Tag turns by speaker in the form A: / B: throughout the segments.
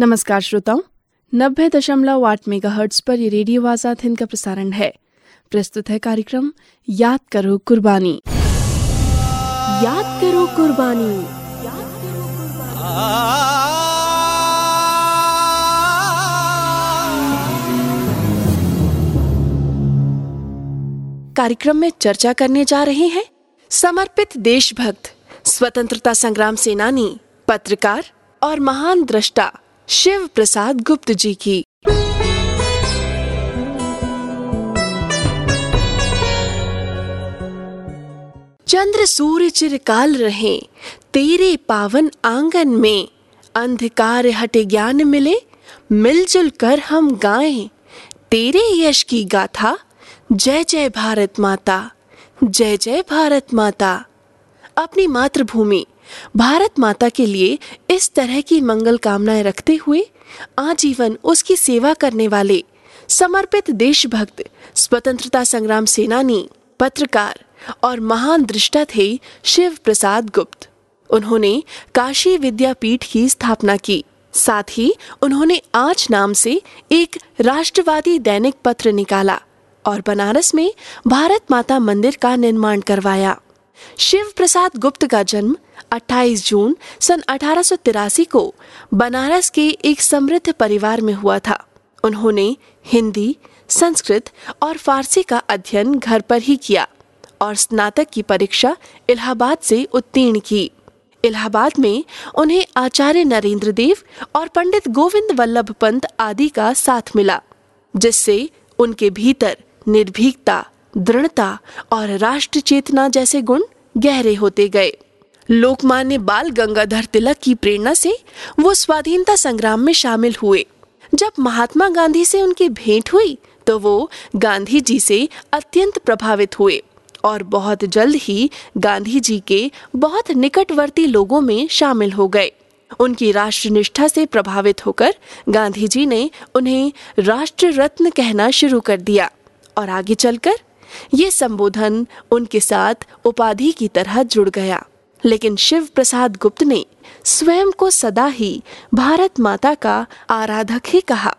A: नमस्कार श्रोताओं नब्बे दशमलव आठ मेगा हर्ट्स पर ये रेडियो आज़ाद हिंद का प्रसारण है। प्रस्तुत है कार्यक्रम याद करो कुर्बानी
B: याद करो कुर्बानी। याद करो कुर्बानी।
A: कार्यक्रम में चर्चा करने जा रहे हैं समर्पित देशभक्त स्वतंत्रता संग्राम सेनानी पत्रकार और महान दृष्टा शिव प्रसाद गुप्त जी की। चंद्र सूर्य चिरकाल रहे, तेरे पावन आँगन में। अंधकार हटे ज्ञान मिले, मिलजुल कर हम गाएँ। तेरे यश की गाथा, जय जय भारत माता, जय जय भारत माता। अपनी मातृभूमि भारत माता के लिए इस तरह की मंगल कामनाएँ रखते हुए आजीवन उसकी सेवा करने वाले समर्पित देशभक्त, स्वतंत्रता संग्राम सेनानी, पत्रकार और महान दृष्टा थे शिव प्रसाद गुप्त। उन्होंने काशी विद्यापीठ की स्थापना की। साथ ही उन्होंने आज नाम से एक राष्ट्रवादी दैनिक पत्र निकाला और बनारस में भारत माता मंदिर का निर्माण करवाया। शिव प्रसाद गुप्त का जन्म 28 जून सन अठारह सौ तिरासी को बनारस के एक समृद्ध परिवार में हुआ था। उन्होंने हिंदी, संस्कृत और फारसी का अध्ययन घर पर ही किया और स्नातक की परीक्षा इलाहाबाद से उत्तीर्ण की। इलाहाबाद में उन्हें आचार्य नरेंद्र देव और पंडित गोविंद वल्लभ पंत आदि का साथ मिला, जिससे उनके भीतर निर्भीकता दृढ़ता और राष्ट्र चेतना जैसे गुण गहरे होते गए। लोकमान्य बाल गंगाधर तिलक की प्रेरणा से वो स्वाधीनता संग्राम में शामिल हुए। जब महात्मा गांधी से उनकी भेंट हुई तो वो गांधी जी से अत्यंत प्रभावित हुए और बहुत जल्द ही गांधी जी के बहुत निकटवर्ती लोगों में शामिल हो गए। उनकी राष्ट्र निष्ठा से प्रभावित होकर गांधी जी ने उन्हें राष्ट्र रत्न कहना शुरू कर दिया और आगे चलकर ये संबोधन उनके साथ उपाधि की तरह जुड़ गया। लेकिन शिव प्रसाद गुप्त ने स्वयं को सदा ही भारत माता का आराधक ही कहा।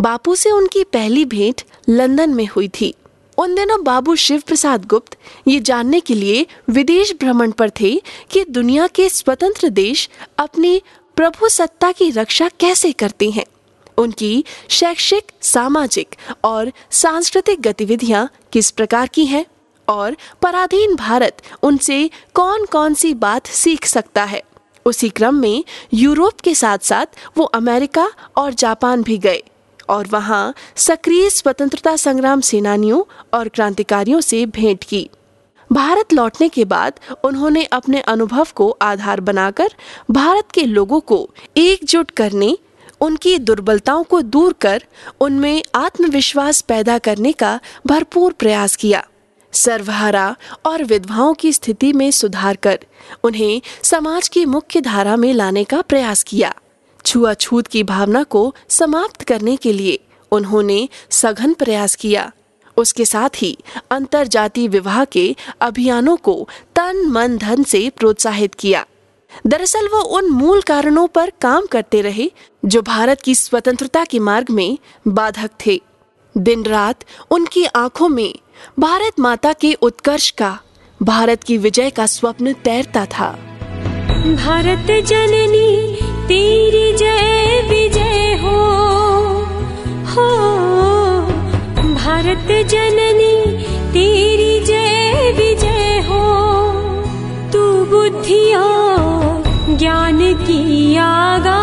A: बापू से उनकी पहली भेंट लंदन में हुई थी। उन दिनों बाबू शिव प्रसाद गुप्त ये जानने के लिए विदेश भ्रमण पर थे कि दुनिया के स्वतंत्र देश अपनी प्रभु सत्ता की रक्षा कैसे करते हैं। उनकी शैक्षिक, सामाजिक और सांस्कृतिक गतिविधियाँ किस प्रकार की हैं? और पराधीन भारत उनसे कौन कौन सी बात सीख सकता है? उसी क्रम में यूरोप के साथ साथ वो अमेरिका और जापान भी गए और वहाँ सक्रिय स्वतंत्रता संग्राम सेनानियों और क्रांतिकारियों से भेंट की। भारत लौटने के बाद उन्होंने अपने अनुभव को आधार बनाकर भारत के लोगों को एकजुट करने उनकी दुर्बलताओं को दूर कर उनमें आत्मविश्वास पैदा करने का भरपूर प्रयास किया। सर्वहारा और विधवाओं की स्थिति में सुधार कर उन्हें समाज की मुख्य धारा में लाने का प्रयास किया। छुआछूत की भावना को समाप्त करने के लिए उन्होंने सघन प्रयास किया। उसके साथ ही अंतर जाति विवाह के अभियानों को तन मन धन से प्रोत्साहित किया। दरअसल वो उन मूल कारणों पर काम करते रहे, जो भारत की स्वतंत्रता के मार्ग में बाधक थे। दिन रात उनकी आँखों में भारत माता के उत्कर्ष का, भारत की विजय का स्वप्न तैरता था।
B: भारत जननी, तेरी जय विजय हो। हो, भारत जननी। की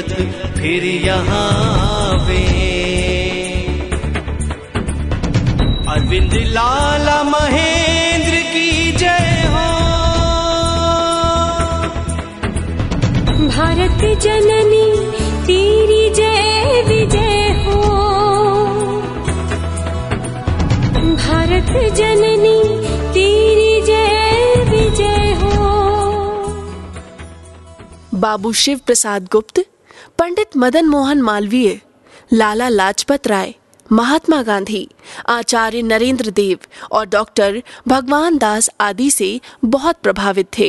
C: और फिर यहाँ आवे अरविंद लाला महेंद्र की जय हो।
B: भारत जननी तेरी जय विजय हो। भारत जननी तेरी जय विजय हो।
A: बाबू शिव प्रसाद गुप्त पंडित मदन मोहन मालवीय, लाला लाजपत राय, महात्मा गांधी, आचार्य नरेंद्र देव और डॉक्टर भगवान दास आदि से बहुत प्रभावित थे।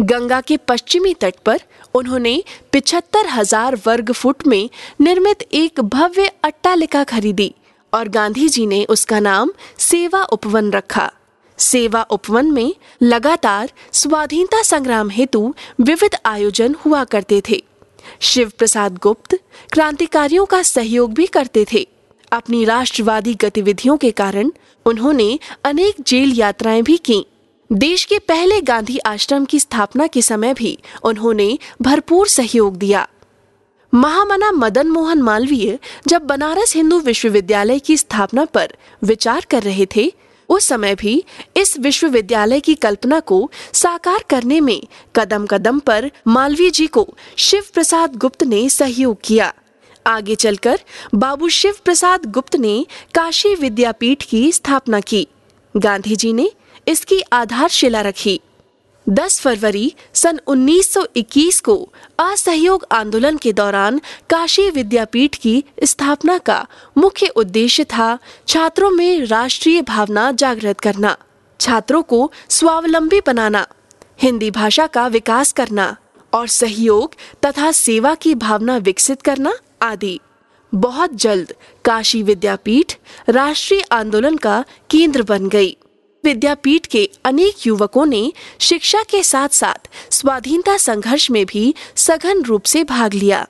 A: गंगा के पश्चिमी तट पर उन्होंने पिछहत्तर हज़ार वर्ग फुट में निर्मित एक भव्य अट्टालिका खरीदी और गांधी जी ने उसका नाम सेवा उपवन रखा। सेवा उपवन में लगातार स्वाधीनता संग्राम हेतु विविध आयोजन हुआ करते थे। शिव प्रसाद गुप्त क्रांतिकारियों का सहयोग भी करते थे। अपनी राष्ट्रवादी गतिविधियों के कारण उन्होंने अनेक जेल यात्राएँ भी की। देश के पहले गांधी आश्रम की स्थापना के समय भी उन्होंने भरपूर सहयोग दिया। महामना मदन मोहन मालवीय जब बनारस हिंदू विश्वविद्यालय की स्थापना पर विचार कर रहे थे उस समय भी इस विश्वविद्यालय की कल्पना को साकार करने में कदम कदम पर मालवीय जी को शिव प्रसाद गुप्त ने सहयोग किया। आगे चलकर बाबू शिव प्रसाद गुप्त ने काशी विद्यापीठ की स्थापना की। गांधी जी ने इसकी आधारशिला रखी। 10 फरवरी सन 1921 को असहयोग आंदोलन के दौरान काशी विद्यापीठ की स्थापना का मुख्य उद्देश्य था छात्रों में राष्ट्रीय भावना जागृत करना, छात्रों को स्वावलंबी बनाना, हिंदी भाषा का विकास करना और सहयोग तथा सेवा की भावना विकसित करना आदि। बहुत जल्द काशी विद्यापीठ राष्ट्रीय आंदोलन का केंद्र बन गई। विद्यापीठ के अनेक युवकों ने शिक्षा के साथ साथ स्वाधीनता संघर्ष में भी सघन रूप से भाग लिया।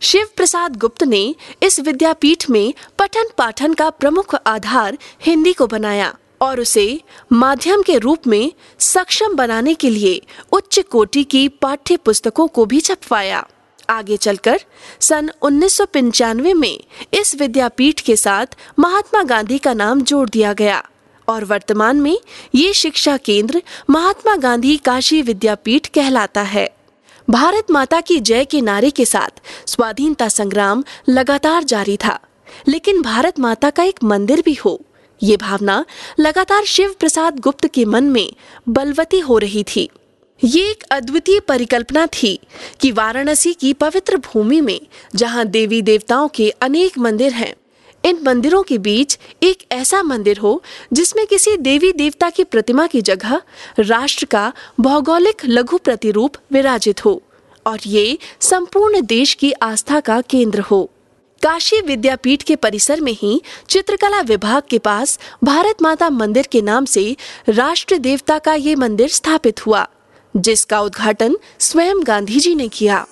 A: शिव प्रसाद गुप्त ने इस विद्यापीठ में पठन पाठन का प्रमुख आधार हिंदी को बनाया और उसे माध्यम के रूप में सक्षम बनाने के लिए उच्च कोटि की पाठ्य पुस्तकों को भी छपवाया। आगे चलकर सन उन्नीस सौ पंचानवे में इस विद्यापीठ के साथ महात्मा गांधी का नाम जोड़ दिया गया। और वर्तमान में ये शिक्षा केंद्र महात्मा गांधी काशी विद्यापीठ कहलाता है। भारत माता की जय के नारे के साथ स्वाधीनता संग्राम लगातार जारी था, लेकिन भारत माता का एक मंदिर भी हो। ये भावना लगातार शिव प्रसाद गुप्त के मन में बलवती हो रही थी। ये एक अद्वितीय परिकल्पना थी कि वाराणसी की पवित्र भूमि में, जहाँ देवी देवताओं के अनेक मंदिर हैं इन मंदिरों के बीच एक ऐसा मंदिर हो जिसमें किसी देवी देवता की प्रतिमा की जगह राष्ट्र का भौगोलिक लघु प्रतिरूप विराजित हो और ये संपूर्ण देश की आस्था का केंद्र हो। काशी विद्यापीठ के परिसर में ही चित्रकला विभाग के पास भारत माता मंदिर के नाम से राष्ट्र देवता का ये मंदिर स्थापित हुआ, जिसका उद्घाटन स्वयं गांधी जी ने किया।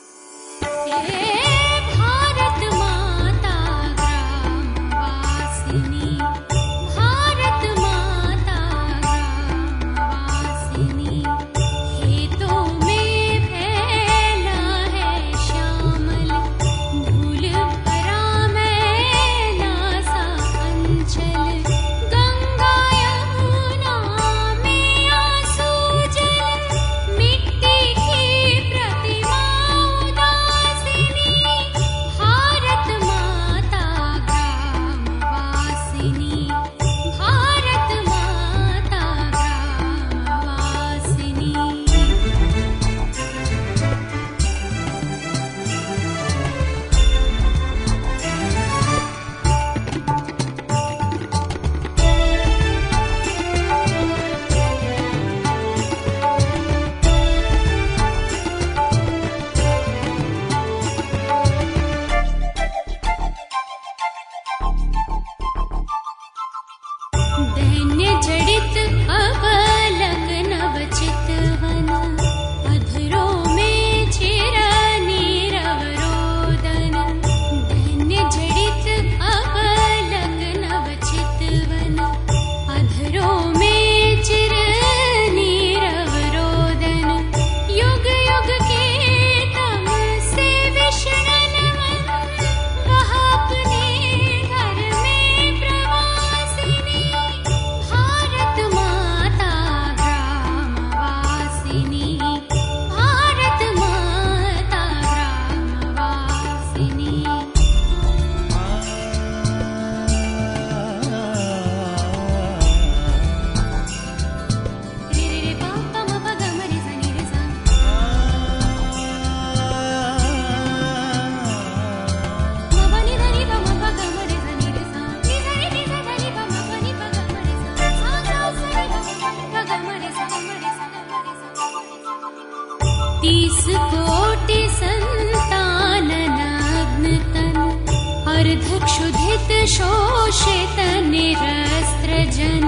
B: शोषित निरस्त्र जन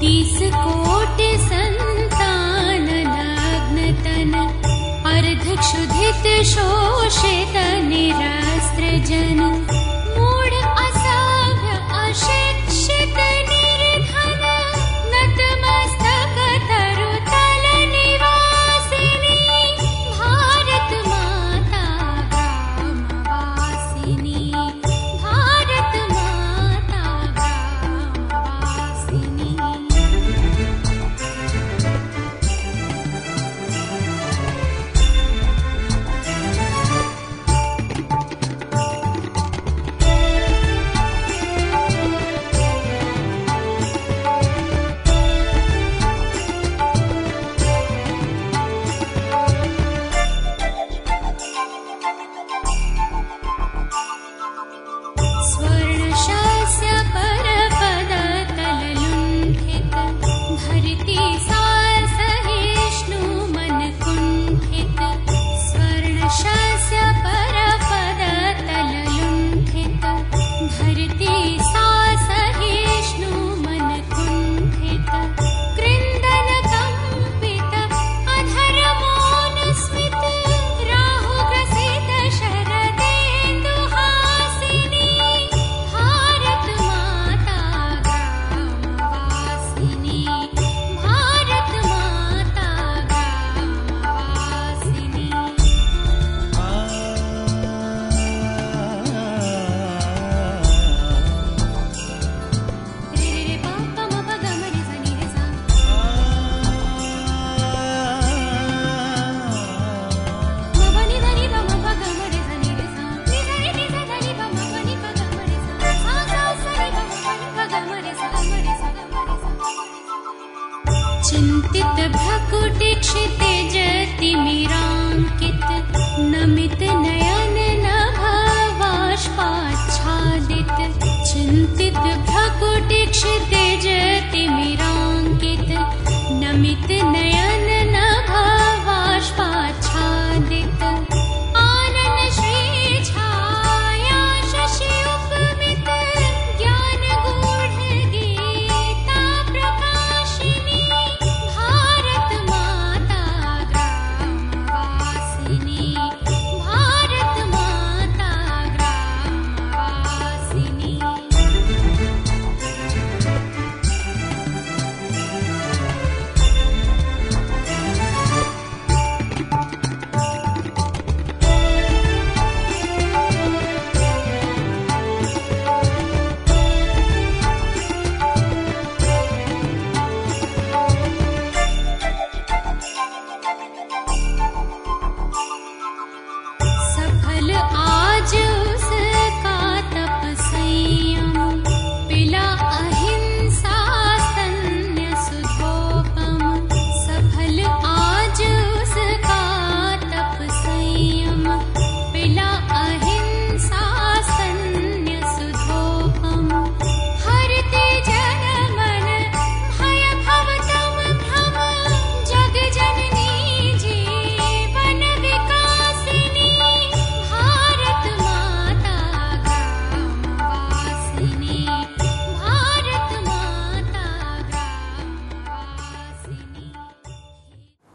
B: तीस कोटि संतान नग्न तन। अर्धक्षुधित शोषित निरस्त्र जन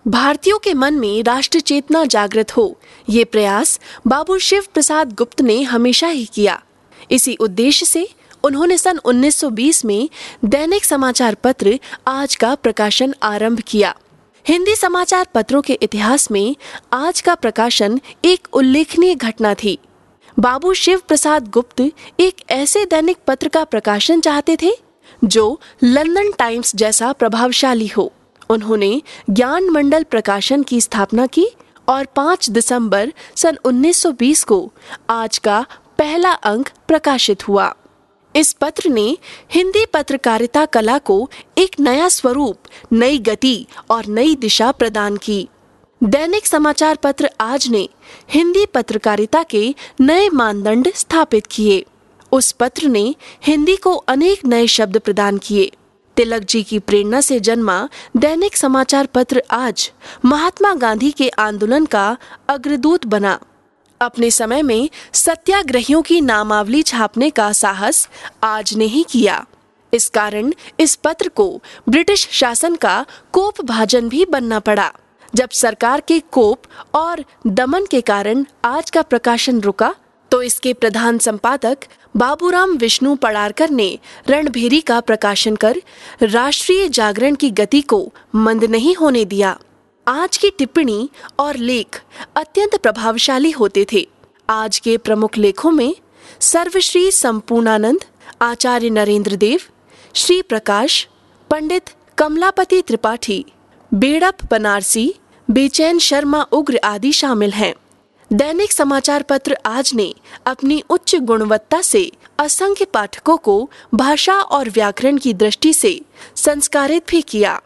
A: भारतीयों के मन में राष्ट्र चेतना जागृत हो। ये प्रयास बाबू शिव प्रसाद गुप्त ने हमेशा ही किया। इसी उद्देश्य से उन्होंने सन 1920 में दैनिक समाचार पत्र आज का प्रकाशन आरंभ किया। हिंदी समाचार पत्रों के इतिहास में आज का प्रकाशन एक उल्लेखनीय घटना थी। बाबू शिव प्रसाद गुप्त एक ऐसे दैनिक पत्र का प्रकाशन चाहते थे, जो लंदन टाइम्स जैसा प्रभावशाली हो। उन्होंने ज्ञान मंडल प्रकाशन की स्थापना की और 5 दिसंबर सन 1920 को आज का पहला अंक प्रकाशित हुआ। इस पत्र ने हिंदी पत्रकारिता कला को एक नया स्वरूप, नई गति और नई दिशा प्रदान की। दैनिक समाचार पत्र आज ने हिंदी पत्रकारिता के नए मानदंड स्थापित किए। उस पत्र ने हिंदी को अनेक नए शब्द प्रदान किए। तिलक जी की प्रेरणा से जन्मा दैनिक समाचार पत्र आज महात्मा गांधी के आंदोलन का अग्रदूत बना। अपने समय में सत्याग्रहियों की नामावली छापने का साहस आज ने ही किया। इस कारण इस पत्र को ब्रिटिश शासन का कोप भाजन भी बनना पड़ा। जब सरकार के कोप और दमन के कारण आज का प्रकाशन रुका इसके प्रधान संपादक बाबूराम विष्णु पड़ारकर ने रणभेरी का प्रकाशन कर राष्ट्रीय जागरण की गति को मंद नहीं होने दिया। आज की टिप्पणी और लेख अत्यंत प्रभावशाली होते थे। आज के प्रमुख लेखों में सर्वश्री संपूर्णानंद, आचार्य नरेंद्र देव, श्री प्रकाश, पंडित कमलापति त्रिपाठी, बेड़प बनारसी, बेचैन शर्मा उग्र आदि शामिल हैं। दैनिक समाचार पत्र आज ने अपनी उच्च गुणवत्ता से असंख्य पाठकों को भाषा और व्याकरण की दृष्टि से संस्कारित भी किया।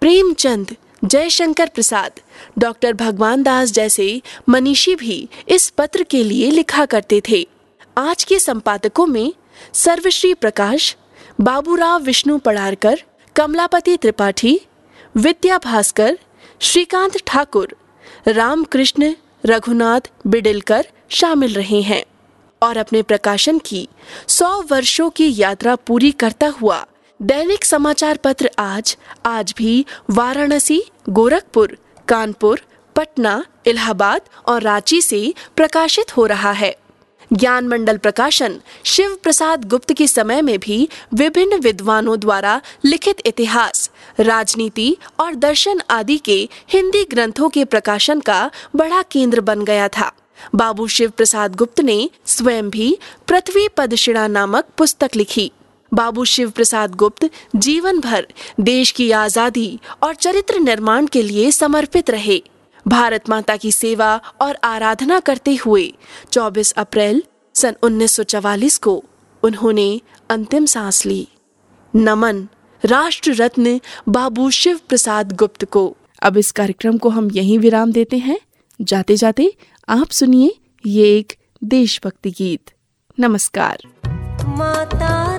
A: प्रेमचंद, जयशंकर प्रसाद, डॉक्टर भगवान दास जैसे मनीषी भी इस पत्र के लिए लिखा करते थे। आज के संपादकों में सर्वश्री प्रकाश, बाबूराव विष्णु पड़ारकर, कमलापति त्रिपाठी, विद्या भास्कर, श्रीकांत ठाकुर, रामकृष्ण रघुनाथ, बिडिलकर शामिल रहे हैं और अपने प्रकाशन की सौ वर्षों की यात्रा पूरी करता हुआ दैनिक समाचार पत्र आज आज भी वाराणसी, गोरखपुर, कानपुर, पटना, इलाहाबाद और रांची से प्रकाशित हो रहा है। ज्ञान मंडल प्रकाशन शिव प्रसाद गुप्त के समय में भी विभिन्न विद्वानों द्वारा लिखित इतिहास, राजनीति और दर्शन आदि के हिंदी ग्रंथों के प्रकाशन का बड़ा केंद्र बन गया था। बाबू शिव प्रसाद गुप्त ने स्वयं भी पृथ्वी पदशिणा नामक पुस्तक लिखी। बाबू शिव प्रसाद गुप्त जीवन भर देश की आज़ादी और चरित्र निर्माण के लिए समर्पित रहे। भारत माता की सेवा और आराधना करते हुए 24 अप्रैल सन 1944 को उन्होंने अंतिम सांस ली। नमन राष्ट्र रत्न बाबू शिव प्रसाद गुप्त को। अब इस कार्यक्रम को हम यहीं विराम देते हैं। जाते जाते आप सुनिए ये एक देशभक्ति गीत। नमस्कार।
D: माता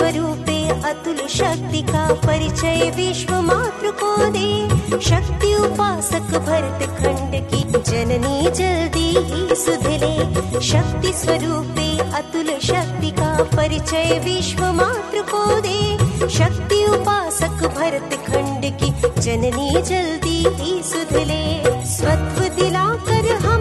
D: स्वरूपे अतुल शक्ति का परिचय विश्व मात्र को दे। शक्ति उपासक भरत खंड की जननी जल्दी ही सुधले शक्ति स्वरूपे अतुल शक्ति का परिचय विश्व मात्र को दे। शक्ति उपासक भरत खंड की जननी जल्दी ही सुधले स्वत्व दिलाकर हम